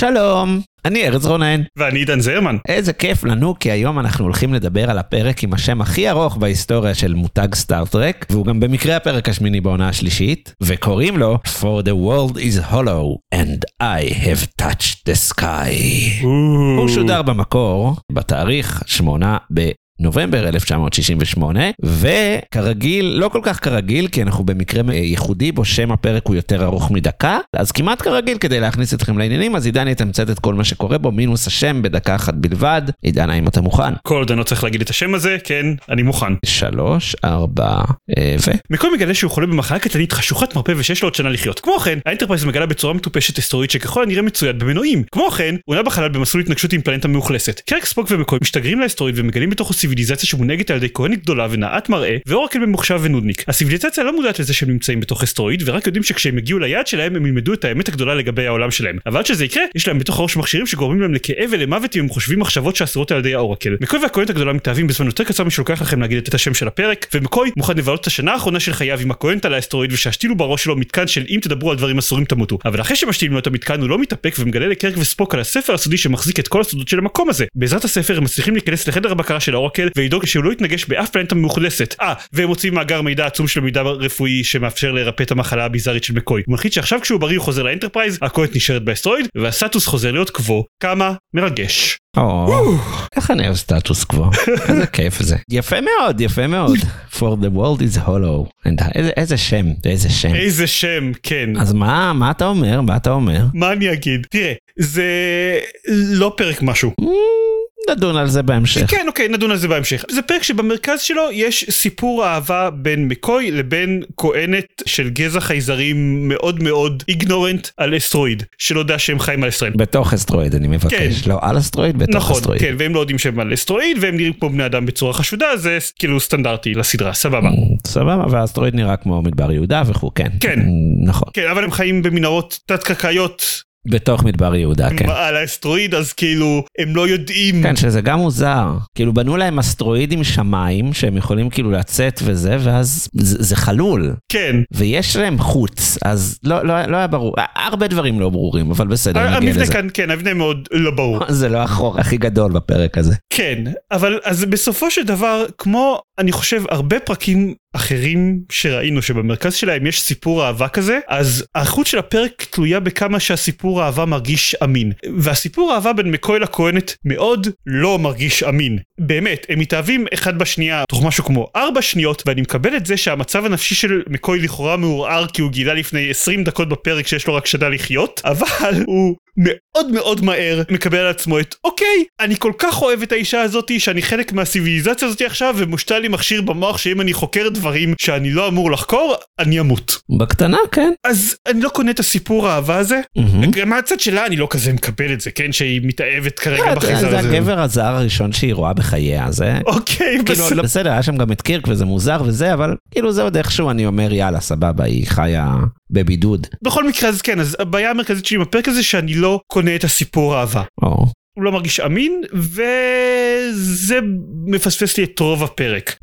שלום, אני ארז רונן. ואני עידן זרמן. איזה כיף לנו, כי היום אנחנו הולכים לדבר על הפרק עם השם הכי ארוך בהיסטוריה של מותג סטארט-טרק, והוא גם במקרה הפרק השמיני בעונה השלישית, וקוראים לו For the world is hollow and I have touched the sky. הוא שודר במקור בתאריך 8 ב... נובמבר 1968, וכרגיל, לא כל כך כרגיל, כי אנחנו במקרה ייחודי בו שם הפרק הוא יותר ארוך מדקה, אז כמעט כרגיל כדי להכניס אתכם לעניינים, אז עידן יתמצת את כל מה שקורה בו, מינוס השם בדקה אחת בלבד. עידן, האם אתה מוכן? כל עוד אני לא צריך להגיד את השם הזה, כן, אני מוכן. שלוש, ארבע, אה, ו... מקוי מגלה שהוא חולה במחלה קטלנית חשוכת מרפא ושיש לו עוד שנה לחיות. כמו כן, האנטרפרייז מגלה בצורה מטופשת אסטרואיד שככל הנראה מצויד במנועים. כמו כן, הוא נע בחלל במסלול התנגשות עם פלנטה מאוכלסת. קירק ספוק ומקוי משתגרים לאסטרואיד ומגלים בתוכו ציוויליזציה שמונהגת על ידי כהנת גדולה ונאת מראה ואורקל ממוחשב ונודניק. הציוויליזציה לא מודעת לזה שהם נמצאים בתוך אסטרואיד ורק יודעים שכשהם יגיעו ליעד שלהם הם ילמדו את האמת הגדולה לגבי העולם שלהם. אבל עד שזה יקרה יש להם בתוך הראש מכשירים שגורמים להם לכאב ולמוות אם הם חושבים מחשבות שאסורות על ידי האורקל. מקוי והכהנת הגדולה מתאהבים בזמן יותר קצר משלוקח לכם להגיד את השם של הפרק ומקוי מוכן לבלות את השנה האחרונה של חייו עם הכהנת על האסטרואיד ושהשתילו בראש שלו מתקן של אם תדברו על דברים אסורים תמותו. אבל אחרי שמשתילים לו את המתקן הוא לא מתאפק ומגלה לקירק וספוק על הספר הסודי שמחזיק את כל הסודות של המקום הזה. בעזרת הספר הם מצליחים להיכנס לחדר הבקרה של האורקל ולדאוג שהוא לא יתנגש באף פלנטה מאוכלסת. אה, והם מוצאים מאגר מידע עצום של מידע רפואי שמאפשר לרפא את המחלה הביזארית של מקוי. הוא מחליט שעכשיו כשהוא בריא הוא חוזר לאנטרפרייז, הכהנת נשארת באסטרואיד, והסטטוס חוזר להיות קוו. כמה מרגש. איך אני אוהב סטטוס קוו, איזה כיף זה. יפה מאוד, יפה מאוד. For the world is hollow. איזה- איזה שם, איזה שם. איזה שם, כן. אז מה, מה אתה אומר? מה אתה אומר? מה אני אגיד? תראה, זה לא פרק משהו. נדון על זה בהמשך. כן, אוקיי, נדון על זה בהמשך. זה פרק שבמרכז שלו יש סיפור אהבה בין מקוי לבין כהנת של גזע חייזרים מאוד מאוד איגנורנט על אסטרואיד, שלא יודע שהם חיים על אסטרואיד. בתוך אסטרואיד אני מבקש, כן. לא על אסטרואיד, בתוך נכון, אסטרואיד. כן, והם לא יודעים שהם על אסטרואיד והם נראים כמו בני אדם בצורה חשודה, זה כאילו סטנדרטי לסדרה, סבבה. סבבה, והאסטרואיד נראה כמו מדבר יהודה וכו', כן. כן. נכון. כן, אבל הם חיים במנהרות תת-קרקעיות בתוך מדבר יהודה, כן. על האסטרואיד, אז כאילו, הם לא יודעים. כן, שזה גם מוזר. כאילו בנו להם אסטרואידים שמיים, שהם יכולים כאילו לצאת וזה, ואז זה, זה חלול. כן. ויש להם חוץ, אז לא, לא, לא היה ברור. הרבה דברים לא ברורים, אבל בסדר, נגיע המבנה לזה. כאן, כן, המבנה מאוד לא ברור. זה לא החור הכי גדול בפרק הזה. כן, אבל אז בסופו של דבר, כמו אני חושב הרבה פרקים אחרים שראינו שבמרכז שלהם יש סיפור אהבה כזה, אז האיכות של הפרק תלויה בכמה שהסיפור האהבה מרגיש אמין. והסיפור האהבה בין מקוי לכהנת מאוד לא מרגיש אמין. באמת, הם מתאהבים אחד בשנייה תוך משהו כמו ארבע שניות, ואני מקבל את זה שהמצב הנפשי של מקוי לכאורה מעורער כי הוא גילה לפני 20 דקות בפרק שיש לו רק שנה לחיות, אבל הוא מאוד מאוד מהר מקבל על עצמו את אוקיי אני כל כך אוהב את האישה הזאתי שאני חלק מהסיביליזציה הזאתי עכשיו ומושתל לי מכשיר במוח שאם אני חוקר דברים שאני לא אמור לחקור אני אמות. בקטנה, כן. אז אני לא קונה את הסיפור האהבה הזה. מהמם. גם מהצד שלה אני לא כזה מקבל את זה כן? שהיא מתאהבת כרגע אה, בחייזר זה הזה. הגבר הזר הראשון שהיא רואה בחייה, זה... אוקיי כאילו, בסדר. בסדר, היה שם גם את קירק וזה מוזר וזה, אבל כאילו זה עוד איכשהו אני אומר, יאללה, סבבה, היא חיה בבידוד. בכל מקרה אז כן אז הבעיה המרכזית שלי עם הפרק הזה שאני לא קונה את הסיפור האהבה או. הוא לא מרגיש אמין וזה מפספס לי את רוב הפרק.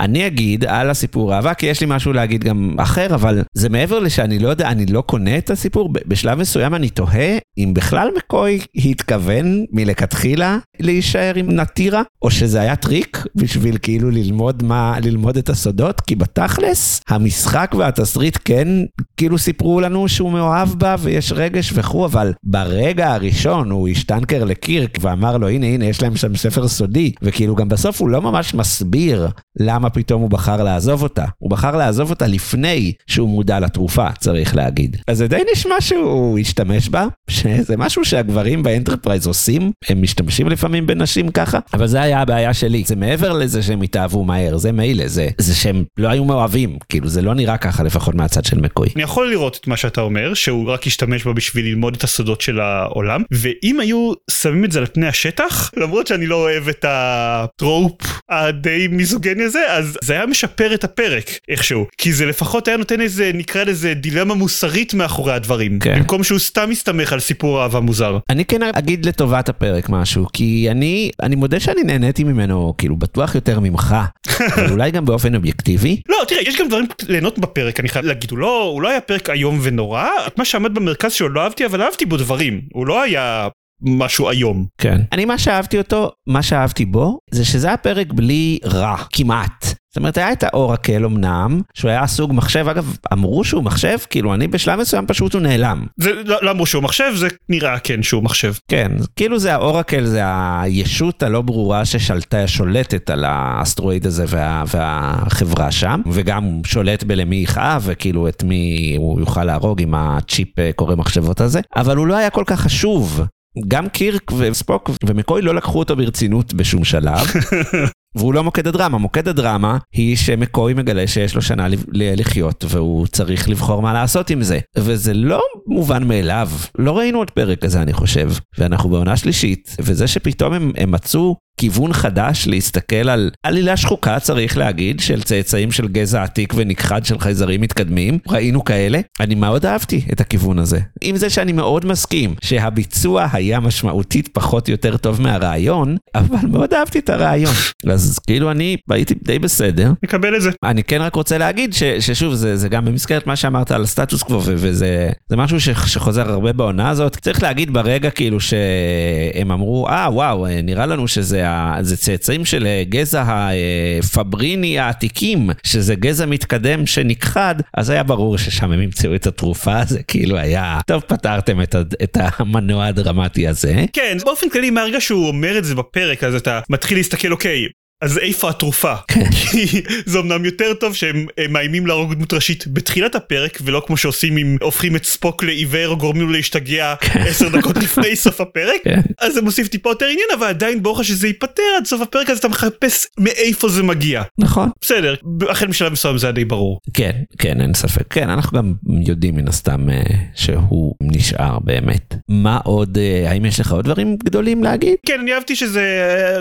אני אגיד על הסיפור אהבה, כי יש לי משהו להגיד גם אחר, אבל זה מעבר לשאני לא יודע, אני לא קונה את הסיפור. בשלב מסוים אני תוהה אם בכלל מקוי התכוון מלכתחילה להישאר עם נטירה, או שזה היה טריק בשביל כאילו ללמוד מה, ללמוד את הסודות, כי בתכלס, המשחק והתסריט כן כאילו סיפרו לנו שהוא מאוהב בה ויש רגש וכו', אבל ברגע הראשון הוא השטינקר לקירק ואמר לו הנה הנה יש להם שם ספר סודי, וכאילו גם בסוף הוא לא ממש מסביר למה פתאום הוא בחר לעזוב אותה. הוא בחר לעזוב אותה לפני שהוא מודע לתרופה, צריך להגיד. אז זה די נשמע שהוא השתמש בה, שזה משהו שהגברים באנטרפרייז עושים, הם משתמשים לפעמים בנשים ככה, אבל זה היה הבעיה שלי. זה מעבר לזה שהם התאהבו מהר, זה מילא, זה, זה שהם לא היו מאוהבים, כאילו זה לא נראה ככה לפחות מהצד של מקוי. אני יכול לראות את מה שאתה אומר שהוא רק השתמש בה בשביל ללמוד את הסודות של העולם ואם היו שמים את זה על פני השטח למרות שאני לא אוהב את הטרופ הדי מיזוגני הזה אז זה היה משפר את הפרק איכשהו כי זה לפחות היה נותן איזה נקרא לזה דילמה מוסרית מאחורי הדברים כן. במקום שהוא סתם מסתמך על סיפור אהבה מוזר. אני כן אגיד לטובת הפרק משהו, כי אני, אני מודה שאני נהניתי ממנו, כאילו, בטוח יותר ממך, אבל אולי גם באופן אובייקטיבי. לא תראה יש גם דברים ליהנות בפרק אני חייב להגיד הוא לא הוא לא היה פרק איום ונורא מה שעמד במרכז שלו לא אהבתי אבל אהבתי בו דברים הוא לא היה משהו איום. כן. אני מה שאהבתי אותו, מה שאהבתי בו, זה שזה היה פרק בלי רע, כמעט. זאת אומרת, היה את האורקל אמנם, שהוא היה סוג מחשב, אגב, אמרו שהוא מחשב, כאילו, אני בשלב מסוים פשוט הוא נעלם. זה לא לא אמרו שהוא מחשב זה נראה כן שהוא מחשב. כן, כאילו זה האורקל, זה הישות הלא ברורה ששלטה, שולטת על האסטרואיד הזה וה, והחברה שם, וגם שולט בלמי יכאב, וכאילו את מי הוא יוכל להרוג עם הצ'יפ אה, קורא מחשבות הזה, אבל הוא לא היה כל כך חשוב. גם קירק וספוק ומקוי לא לקחו אותו ברצינות בשום שלב. והוא לא מוקד הדרמה, מוקד הדרמה היא שמקוי מגלה שיש לו שנה לחיות והוא צריך לבחור מה לעשות עם זה. וזה לא מובן מאליו, לא ראינו עוד פרק כזה אני חושב, ואנחנו בעונה שלישית, וזה שפתאום הם, הם מצאו כיוון חדש להסתכל על עלילה שחוקה צריך להגיד של צאצאים של גזע עתיק ונכחד של חייזרים מתקדמים, ראינו כאלה, אני מאוד אהבתי את הכיוון הזה. עם זה שאני מאוד מסכים שהביצוע היה משמעותית פחות יותר טוב מהרעיון, אבל מאוד אהבתי את הרעיון. אז כאילו אני הייתי די בסדר. מקבל את זה. אני כן רק רוצה להגיד ש, ששוב זה, זה גם במסגרת מה שאמרת על הסטטוס קוו וזה זה משהו ש, שחוזר הרבה בעונה הזאת צריך להגיד ברגע כאילו שהם אמרו אה וואו נראה לנו שזה צאצאים של אה, גזע הפבריני העתיקים שזה גזע מתקדם שנכחד אז היה ברור ששם הם ימצאו את התרופה זה כאילו היה טוב פתרתם את, את המנוע הדרמטי הזה. כן באופן כללי מהרגע שהוא אומר את זה בפרק אז אתה מתחיל להסתכל אוקיי. אז איפה התרופה? כי זה אמנם יותר טוב שהם הם מאיימים להרוג דמות ראשית בתחילת הפרק ולא כמו שעושים אם הופכים את ספוק לעיוור או גורמים לו להשתגע עשר דקות לפני סוף הפרק כן. אז זה מוסיף טיפה יותר עניין אבל עדיין ברור לך שזה ייפתר עד סוף הפרק אז אתה מחפש מאיפה זה מגיע. נכון. בסדר החל משלב מסוים זה היה די ברור. כן, כן, אין ספק. כן, אנחנו גם יודעים מן הסתם אה, שהוא נשאר באמת. מה עוד, אה, האם יש לך עוד דברים גדולים להגיד? כן אני אהבתי שזה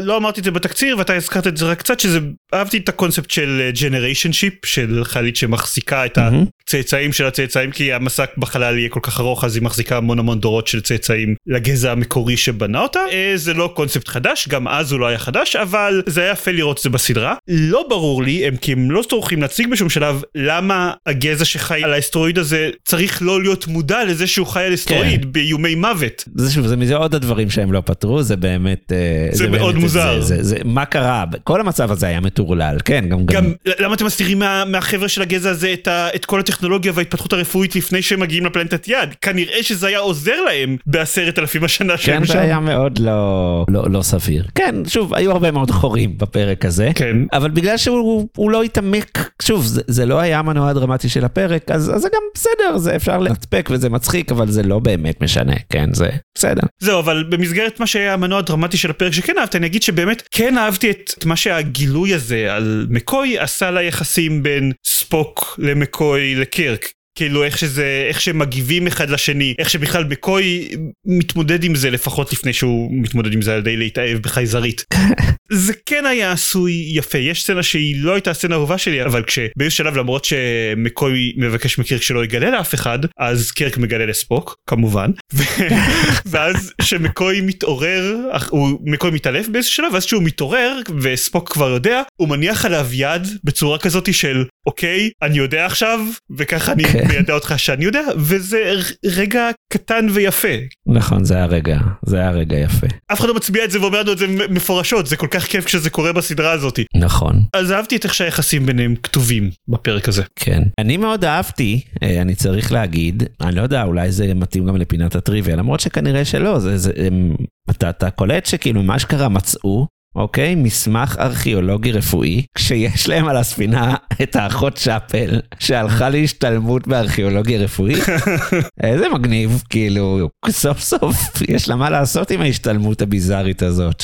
לא אמרתי את זה בתקציר ואתה הזכרת את זה רק קצת שזה אהבתי את הקונספט של ג'נריישן שיפ של חללית שמחזיקה את מהמם. הצאצאים של הצאצאים כי המסק בחלל יהיה כל כך ארוך אז היא מחזיקה המון המון דורות של צאצאים לגזע המקורי שבנה אותה אה, זה לא קונספט חדש גם אז הוא לא היה חדש אבל זה היה יפה לראות את זה בסדרה לא ברור לי הם כי הם לא טורחים להציג בשום שלב למה הגזע שחי על האסטרואיד הזה צריך לא להיות מודע לזה שהוא חי על אסטרואיד באיומי מוות. זה שוב, זה מזה עוד הדברים שהם לא פתרו, זה באמת... אה, זה מאוד באמת, מוזר. זה, זה, זה, מה קרה? כל המצב הזה היה מטורלל, כן, גם... גם למה אתם מסתירים מה, מהחבר'ה של הגזע הזה את, ה, את כל הטכנולוגיה וההתפתחות הרפואית לפני שהם מגיעים לפלנטת יד כנראה שזה היה עוזר להם בעשרת אלפים השנה כן, שהם זה שם. היה מאוד לא, לא, לא סביר. כן, שוב, היו הרבה מאוד חורים בפרק הזה. כן. אבל בגלל שהוא הוא לא התעמק, שוב, זה, זה לא היה המנוע הדרמטי של הפרק, אז, אז זה גם בסדר, זה אפשר להצפק וזה מצחיק, אבל זה לא באמת משנה, כן, זה בסדר. זהו אבל במסגרת מה שהיה המנוע הדרמטי של הפרק שכן אהבתי אני אגיד שבאמת כן אהבתי את מה שהגילוי הזה על מקוי עשה ליחסים בין ספוק למקוי לקירק. כאילו איך שזה איך שהם מגיבים אחד לשני איך שבכלל מקוי מתמודד עם זה לפחות לפני שהוא מתמודד עם זה על ידי להתאהב בחייזרית. זה כן היה עשוי יפה יש סצנה שהיא לא הייתה הסצנה האהובה שלי אבל כשבאיזשהו שלב למרות שמקוי מבקש מקירק שלא יגלה לאף אחד אז קירק מגלה לספוק כמובן ואז שמקוי מתעורר הוא מקוי מתעלף באיזשהו שלב ואז כשהוא מתעורר וספוק כבר יודע הוא מניח עליו יד בצורה כזאת של אוקיי אני יודע עכשיו וככה אני כן. מיידע אותך שאני יודע וזה רגע קטן ויפה נכון, זה היה רגע, זה היה רגע יפה. אף אחד לא מצביע את זה ואומר לנו את זה מפורשות זה כל כך כיף כשזה קורה בסדרה הזאת נכון. אז אהבתי את איך שהיחסים ביניהם כתובים בפרק הזה. כן. אני מאוד אהבתי, אה, אני צריך להגיד, אני לא יודע, אולי זה מתאים גם לפינת הטריוויה, למרות שכנראה שלא, זה, זה, הם, אתה, אתה קולט שכאילו מה שקרה מצאו. אוקיי, מסמך ארכיאולוגי רפואי, כשיש להם על הספינה את האחות שאפל, שהלכה להשתלמות בארכיאולוגיה רפואית. איזה מגניב, כאילו, סוף סוף יש לה מה לעשות עם ההשתלמות הביזארית הזאת,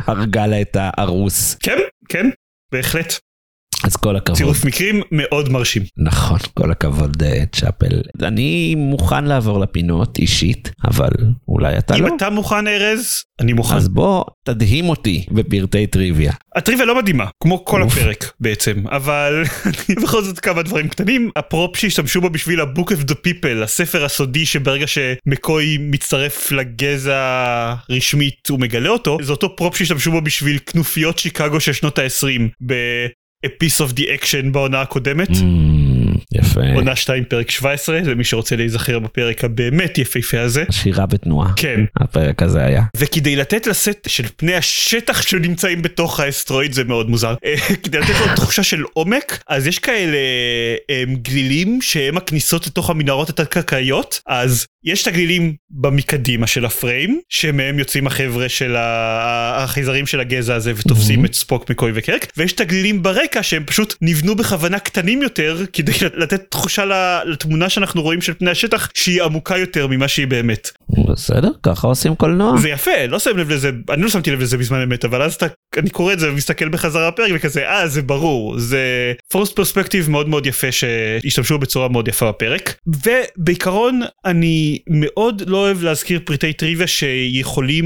שהרגה לה את הארוס. כן, כן, בהחלט. אז כל הכבוד. צירוף מקרים מאוד מרשים. נכון, כל הכבוד אה, צ'אפל. אני מוכן לעבור לפינות אישית, אבל אולי אתה אם לא. אתה מוכן ארז, אני מוכן. אז בוא תדהים אותי בפרטי טריוויה. הטריוויה לא מדהימה, כמו כל אוף. הפרק בעצם, אבל בכל זאת כמה דברים קטנים. הפרופ שהשתמשו בו בשביל ה-Book of the People, הספר הסודי שברגע שמקוי מצטרף לגזע רשמית הוא מגלה אותו, זה אותו פרופ שהשתמשו בו בשביל כנופיות שיקגו של שנות ה-20 ב-A Piece of the Action בעונה הקודמת. Mm, יפה. עונה 2 פרק 17 למי שרוצה להיזכר בפרק הבאמת יפהפה הזה. שירה בתנועה. כן, הפרק הזה היה. וכדי לתת לסט של פני השטח שנמצאים בתוך האסטרואיד זה מאוד מוזר אה, כדי לתת לו תחושה של עומק אז יש כאלה אה, גלילים שהם הכניסות לתוך המנהרות התת-קרקעיות אז יש את הגלילים במקדימה של הפריים שמהם יוצאים החבר'ה של החייזרים של הגזע הזה ותופסים Mhm. את ספוק מקוי וקרק ויש את הגלילים ברקע שהם פשוט נבנו בכוונה קטנים יותר כדי לתת תחושה לתמונה שאנחנו רואים של פני השטח שהיא עמוקה יותר ממה שהיא באמת. בסדר, ככה עושים קולנוע. זה יפה לא שם לב לזה אני לא שמתי לב לזה בזמן אמת אבל אז אתה אני קורא את זה ומסתכל בחזרה בפרק וכזה אה זה ברור זה פורסט פרספקטיב מאוד מאוד יפה שהשתמשו בצורה מאוד יפה בפרק ובעיקרון אני מאוד לא אוהב להזכיר פריטי טריוויה שיכולים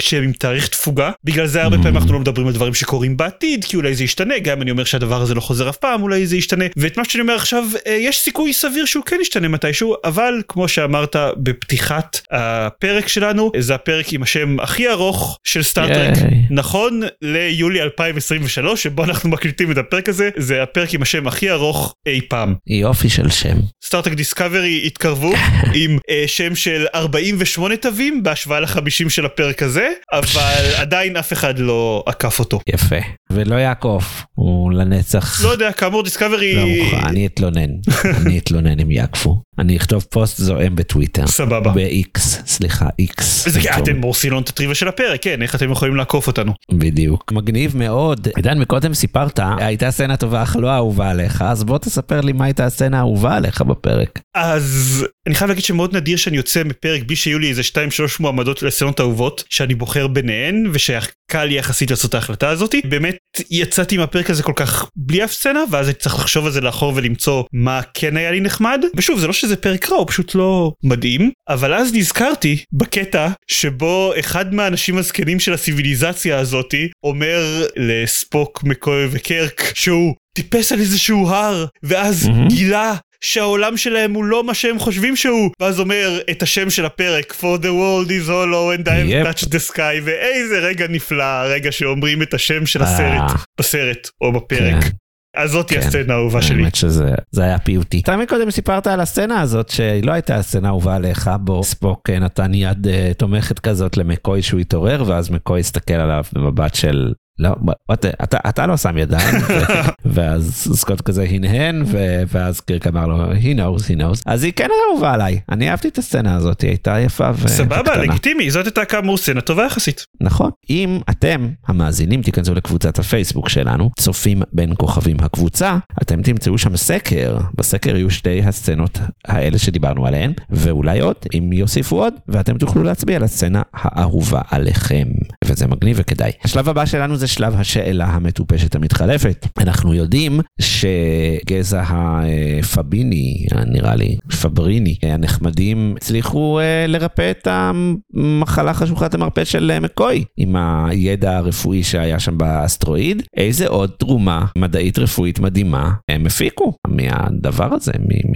שהם עם תאריך תפוגה בגלל זה הרבה Mm. פעמים אנחנו לא מדברים על דברים שקורים בעתיד כי אולי זה ישתנה גם אם אני אומר שהדבר הזה לא חוזר אף פעם אולי זה ישתנה ואת מה שאני אומר עכשיו אה, יש סיכוי סביר שהוא כן ישתנה מתישהו אבל כמו שאמרת בפתיחת הפרק שלנו זה הפרק עם השם הכי ארוך של סטארטרק. נכון ליולי 2023 שבו אנחנו מקליטים את הפרק הזה זה הפרק עם השם הכי ארוך אי פעם. יופי של שם. סטארטרק דיסקאברי התקרבו עם uh, שם של 48 תווים בהשוואה ל-50 של הפרק הזה אבל עדיין אף אחד לא עקף אותו. יפה. ולא יעקוף, הוא לנצח. לא יודע כאמור דיסקאברי לא אני אתלונן, אני אתלונן אם יעקפו. אני אכתוב פוסט זועם בטוויטר. סבבה. ב-X, סליחה, X. זה כי אתם הורסים לנו את הטריוויה של הפרק כן איך אתם יכולים לעקוף אותנו. בדיוק. מגניב מאוד. עידן, מקודם סיפרת, הייתה סצנה טובה אך לא אהובה עליך, אז בוא תספר לי מה הייתה הסצנה האהובה עליך בפרק. אז אני חייב להגיד שמאוד נדיר שאני יוצא מפרק בלי שיהיו לי איזה 2-3 מועמדות לסצנות אהובות שאני בוחר ביניהן ושקל לי יחסית לעשות את ההחלטה הזאתי באמת יצאתי מהפרק הזה כל כך בלי אף סצנה ואז הייתי צריך לחשוב על זה לאחור ולמצוא מה כן היה לי נחמד ושוב זה לא שזה פרק רע הוא פשוט לא מדהים אבל אז נזכרתי בקטע שבו אחד מהאנשים הזקנים של הסיביליזציה הזאתי אומר לספוק מקוי וקרק שהוא טיפס על איזשהו הר ואז מהמם. גילה שהעולם שלהם הוא לא מה שהם חושבים שהוא ואז אומר את השם של הפרק for the world is hollow and I have יפ. touched the sky ואיזה רגע נפלא הרגע שאומרים את השם של אה. הסרט בסרט או בפרק. כן. אז זאתי כן. הסצנה האהובה שלי. האמת שזה זה היה פיוטי. אתה מקודם סיפרת על הסצנה הזאת שהיא לא הייתה הסצנה אהובה עליך, בו ספוק אה, נתן יד אה, תומכת כזאת למקוי שהוא התעורר, ואז מקוי הסתכל עליו במבט של... לא, אתה, אתה, לא שם ידיים, ואז סקוט כזה הנהן, ואז קירק אמר לו, he knows, he knows. אז היא כן אהובה עליי, אני אהבתי את הסצנה הזאת, היא הייתה יפה ו- סבבה וקטנה. לגיטימי זאת הייתה כאמור סצנה טובה יחסית. נכון. אם אתם, המאזינים, תיכנסו לקבוצת הפייסבוק שלנו, צופים בין כוכבים הקבוצה, אתם תמצאו שם סקר. בסקר יהיו שתי הסצנות האלה שדיברנו עליהן, ואולי עוד, אם יוסיפו עוד, ואתם תוכלו להצביע על הסצנה האהובה עליכם. וזה מגניב וכדאי. השלב הבא שלנו זה שלב השאלה המטופשת המתחלפת. אנחנו יודעים שגזע הפביני, נראה לי, פבריני, הנחמדים, הצליחו אה, לרפא את המחלה חשוכת המרפא של אה, מקוי עם הידע הרפואי שהיה שם באסטרואיד. איזה עוד תרומה מדעית רפואית מדהימה הם הפיקו מהדבר הזה, מ-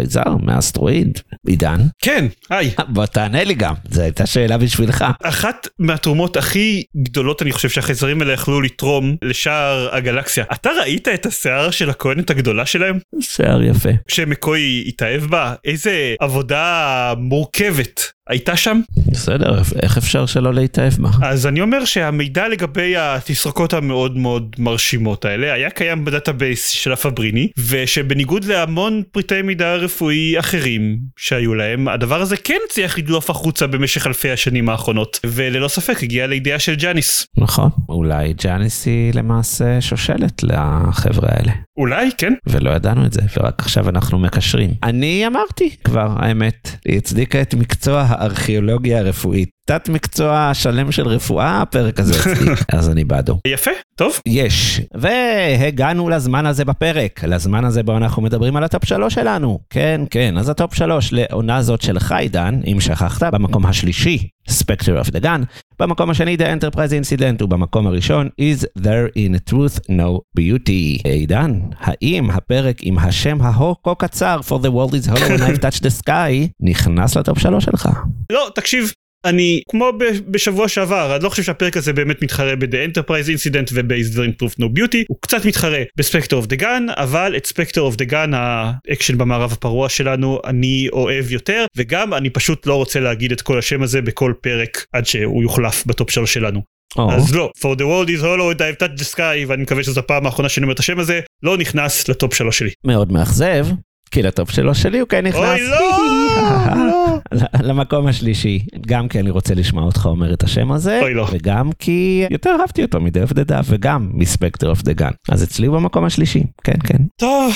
מ- מהחייזר, מהאסטרואיד. עידן, כן היי. בוא תענה לי גם, זו הייתה שאלה בשבילך. אחת מהתרומות הכי גדולות אני חושב שהחייזרים האלה יכלו לתרום לשאר הגלקסיה. אתה ראית את השיער של הכהנת הגדולה שלהם? שיער יפה. שמקוי התאהב בה? איזה עבודה מורכבת הייתה שם? בסדר, איך אפשר שלא להתאהב בה? אז אני אומר שהמידע לגבי התסרוקות המאוד מאוד מרשימות האלה היה קיים ב-database של הפבריני ושבניגוד להמון פריטי מידע רפואי אחרים שהיו להם הדבר הזה כן הצליח לדלוף החוצה במשך אלפי השנים האחרונות וללא ספק הגיע לידיעה של ג'אניס. נכון, אולי ג'אניס היא למעשה שושלת לחבר'ה האלה. אולי כן ולא ידענו את זה, ורק עכשיו אנחנו מקשרים. אני אמרתי כבר, האמת, היא הצדיקה את מקצוע הארכיאולוגיה הרפואית. תת מקצוע שלם של רפואה, הפרק הזה אצלי, אז אני בעדו. יפה, טוב. יש, והגענו לזמן הזה בפרק, לזמן הזה בו אנחנו מדברים על ה-top שלוש שלנו. כן, כן, אז ה-top שלוש לעונה זאת של עידן, אם שכחת, במקום השלישי, Spectre of the Gun, במקום השני The Enterprise Incident, ובמקום הראשון Is There in Truth No Beauty. עידן, האם הפרק עם השם ההוא כה קצר For the World is Hollow and I've touched the sky נכנס ל-top שלוש שלך? לא, תקשיב, אני כמו בשבוע שעבר אני לא חושב שהפרק הזה באמת מתחרה ב-The Enterprise Incident וב- Is There in Truth No Beauty הוא קצת מתחרה ב-Spectre of the Gun אבל את Spectre of the Gun האקשן במערב הפרוע שלנו אני אוהב יותר וגם אני פשוט לא רוצה להגיד את כל השם הזה בכל פרק עד שהוא יוחלף ב-top שלוש שלנו. או, אז לא, For the world is hollow and I've touched the sky ואני מקווה שזו הפעם האחרונה שאני אומר את השם הזה לא נכנס ל-top שלוש שלי. מאוד מאכזב, כי ל-top שלוש שלי הוא כן נכנס. אוי לא! למקום השלישי, גם כי אני רוצה לשמוע אותך אומר את השם הזה, אוי, לא. וגם כי יותר אהבתי אותו מ-, וגם מ-Spectre of the Gun. אז אצלי הוא במקום השלישי, כן כן, טוב,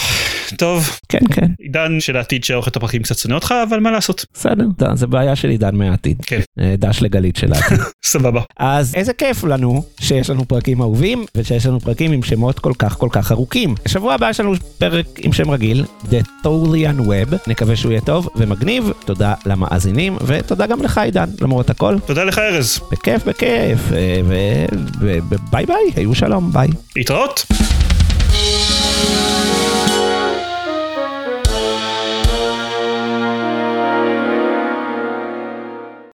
טוב, כן כן, עידן של העתיד שעורך את הפרקים קצת שונא אותך אבל מה לעשות, בסדר, זה- זה בעיה של עידן מהעתיד. כן. אה, דש לגלית של העתיד. סבבה. אז איזה כיף לנו שיש לנו פרקים אהובים ושיש לנו פרקים עם שמות כל כך כל כך ארוכים. בשבוע הבא יש לנו פרק עם שם רגיל, The Tholian Web, נקווה שהוא יהיה טוב ומגניב, תודה למאזינים ותודה גם לך עידן, למרות הכל. תודה לך ארז, בכיף בכיף, אה, וביי ביי, היו שלום, ביי. להתראות. Thank